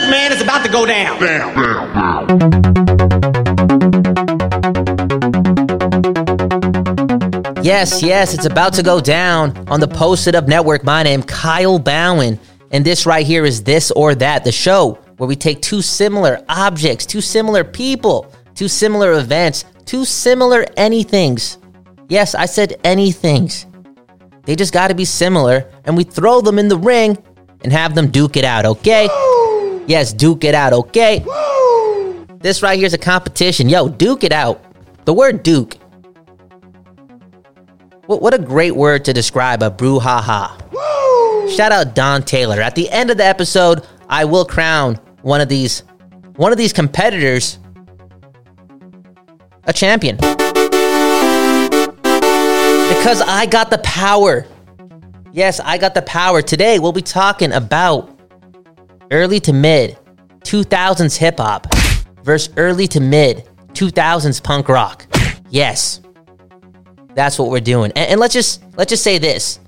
Look, man, it's about to go down. Yes, yes, it's about to go down on the Posted Up Network. My name, Kyle Bowen, and this right here is This or That, the show where we take two similar objects, two similar people, two similar events, two similar anythings. Yes, I said anythings. They just got to be similar, and we throw them in the ring and have them duke it out, okay? Yes, duke it out, okay? This right here is a competition. Yo, duke it out. The word duke what, what a great word to describe a brouhaha. Shout out Don Taylor. At the end of the episode, I will crown one of these one of these competitors a champion. Because I got the power. Yes, I got the power. Today we'll be talking about early to mid 2000s hip hop versus early to mid 2000s punk rock. Yes. That's what we're doing. And, and let's just let's just say this: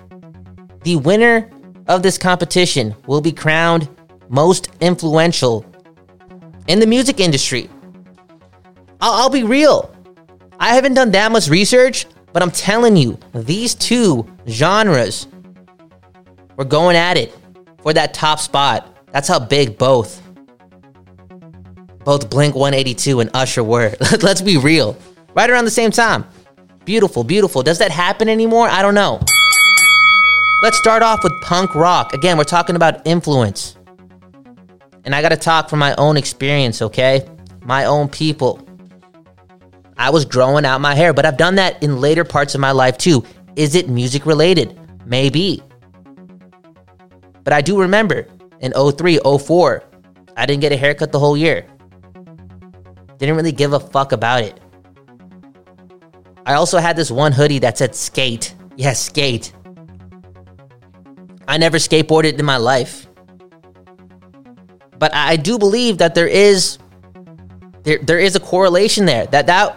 the winner of this competition will be crowned most influential in the music industry. I'll, I'll be real. I haven't done that much research, but I'm telling you, these two genres were going at it for that top spot. That's how big both both Blink 182 and Usher were. Let's be real. Right around the same time. Beautiful, beautiful. Does that happen anymore? I don't know. Let's start off with punk rock. Again, we're talking about influence. And I got to talk from my own experience, okay? My own people. I was growing out my hair, but I've done that in later parts of my life too. Is it music related? Maybe. But I do remember in 03, 04, I didn't get a haircut the whole year. Didn't really give a fuck about it. I also had this one hoodie that said skate. Yes, skate. I never skateboarded in my life. But I do believe that there is there, there is a correlation there. That that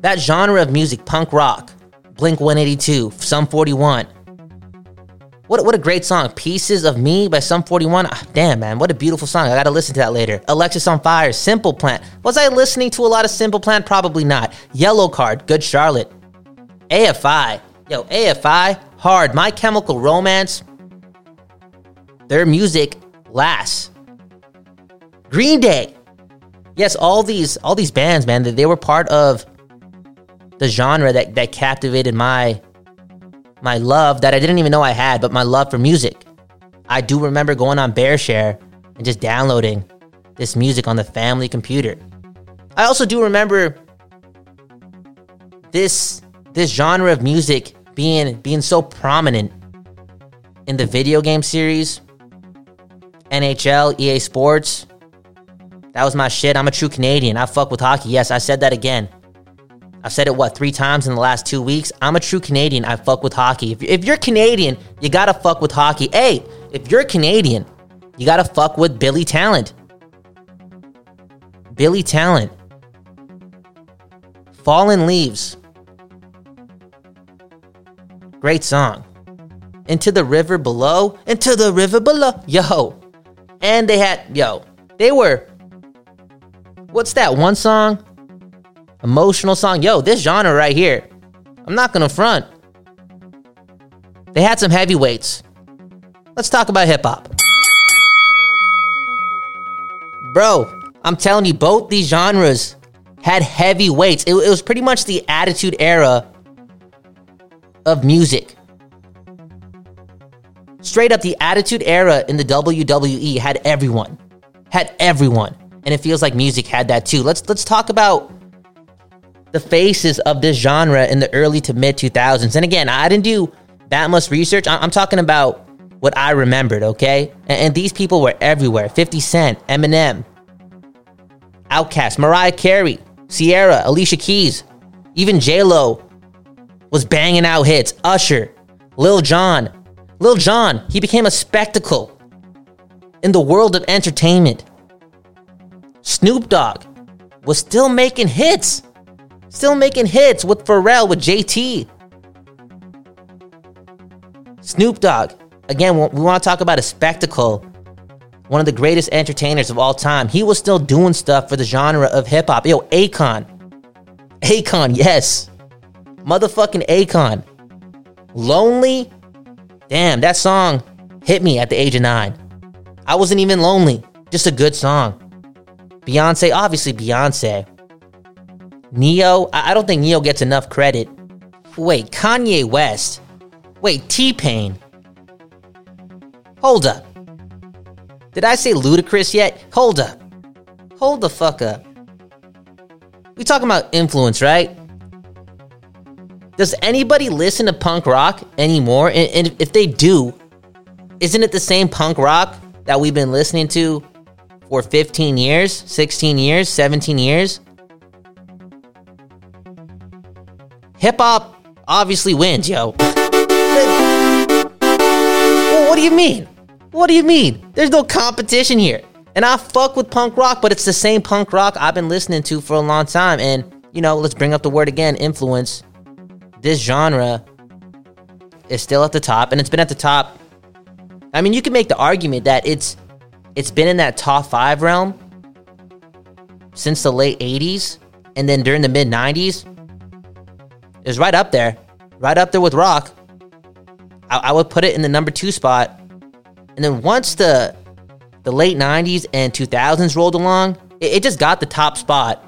that genre of music, punk rock, Blink 182, Sum 41. What, what a great song. Pieces of Me by Sum 41. Ah, damn, man. What a beautiful song. I got to listen to that later. Alexisonfire, Simple Plan. Was I listening to a lot of Simple Plan? Probably not. Yellowcard, Good Charlotte. AFI. Yo, AFI, hard. My Chemical Romance. Their music lasts. Green Day. Yes, all these all these bands, man, they were part of the genre that, that captivated my my love that I didn't even know I had, but my love for music. I do remember going on BearShare and just downloading this music on the family computer. I also do remember this this genre of music being being so prominent in the video game series, NHL, EA Sports. That was my shit. I'm a true Canadian. I fuck with hockey. Yes, I said that again. I've said it, what, three times in the last two weeks? I'm a true Canadian. I fuck with hockey. If, if you're Canadian, you gotta fuck with hockey. Hey, if you're Canadian, you gotta fuck with Billy Talent. Billy Talent. Fallen Leaves. Great song. Into the river below. Into the river below. Yo. And they had, yo, they were, what's that one song? Emotional song. Yo, this genre right here, I'm not gonna front. They had some heavyweights. Let's talk about hip hop. Bro, I'm telling you, both these genres had heavyweights. It, it was pretty much the attitude era of music. Straight up, the attitude era in the WWE had everyone. Had everyone. And it feels like music had that too. Let's let's talk about the faces of this genre in the early to mid 2000s. And again, I didn't do that much research. I'm talking about what I remembered, okay? And, these people were everywhere 50 Cent, Eminem, Outkast, Mariah Carey, Ciara, Alicia Keys, even J-Lo was banging out hits. Usher, Lil Jon. Lil Jon, he became a spectacle in the world of entertainment. Snoop Dogg was still making hits. Still making hits with Pharrell, with JT. Snoop Dogg. Again, we want to talk about a spectacle one of the greatest entertainers of all time. He was still doing stuff for the genre of hip hop. Yo, Akon. Akon, yes. Motherfucking Akon. Lonely? Damn, that song hit me at the age of nine. I wasn't even lonely, just a good song. Beyonce, obviously Beyonce. Ne-Yo, I don't think Ne-Yo gets enough credit. Wait, Kanye West. Wait, T Pain. Hold up. Did I say Ludacris yet? Hold up. Hold the fuck up. We talking about influence, right? Does anybody listen to punk rock anymore? And, and if they do, isn't it the same punk rock that we've been listening to for 15 years, 16 years, 17 years? Hip hop obviously wins, yo. What do you mean? What do you mean? There's no competition here. And I fuck with punk rock, but it's the same punk rock I've been listening to for a long time. And, you know, let's bring up the word again influence. This genre is still at the top, and it's been at the top. I mean, you can make the argument that it's it's been in that top five realm since the late 80s, and then during the mid 90s, was right up there, right up there with rock. I, I would put it in the number two spot and then once the the late 90s and 2000s rolled along, it, it just got the top spot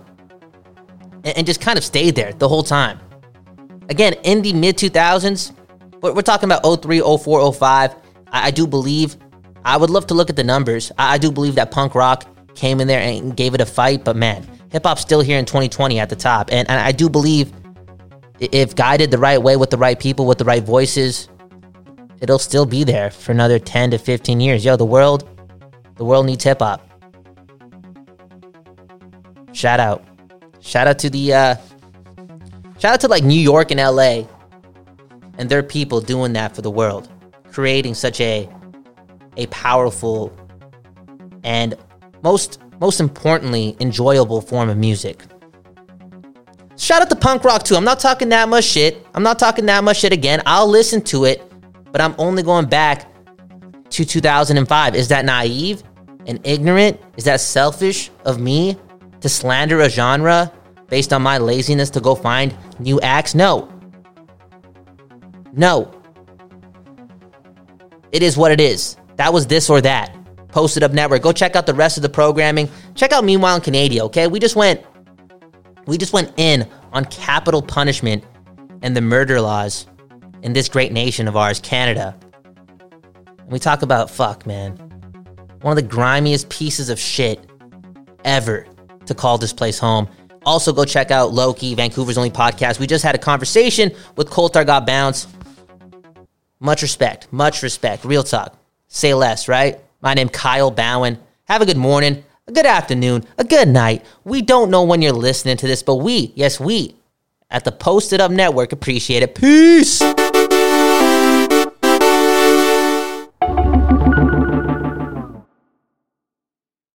and, and, just kind of stayed there the whole time. Again, in the mid 2000s, we're, we're talking about 03, 04, 05. I, I, do believe, I would love to look at the numbers. I, I do believe that punk rock came in there and gave it a fight, but man, hip hop's still here in 2020 at the top. And, and I do believe if guided the right way with the right people, with the right voices, it'll still be there for another 10 to 15 years. Yo, the world, the world needs hip hop. Shout out. Shout out to the uh shout out to like New York and LA and their people doing that for the world, creating such a a powerful and most most importantly enjoyable form of music. Shout out to punk rock too. I'm not talking that much shit. I'm not talking that much shit again. I'll listen to it but I'm only going back to 2005. Is that naive and ignorant? Is that selfish of me to slander a genre based on my laziness to go find new acts? No. No. It is what it is. That was this or that. Posted Up Network. Go check out the rest of the programming. Check out Meanwhile in Canada, okay? We just went we just went in on capital punishment and the murder laws in this great nation of ours, Canada. We talk about fuck, man. One of the grimiest pieces of shit ever to call this place home. Also, go check out Loki, Vancouver's only podcast. We just had a conversation with Coltar Got Bounce. Much respect, much respect. Real talk. Say less, right? My name Kyle Bowen. Have a good morning, a good afternoon, a good night. We don't know when you're listening to this, but we, yes, we, at the Posted Up Network appreciate it. Peace.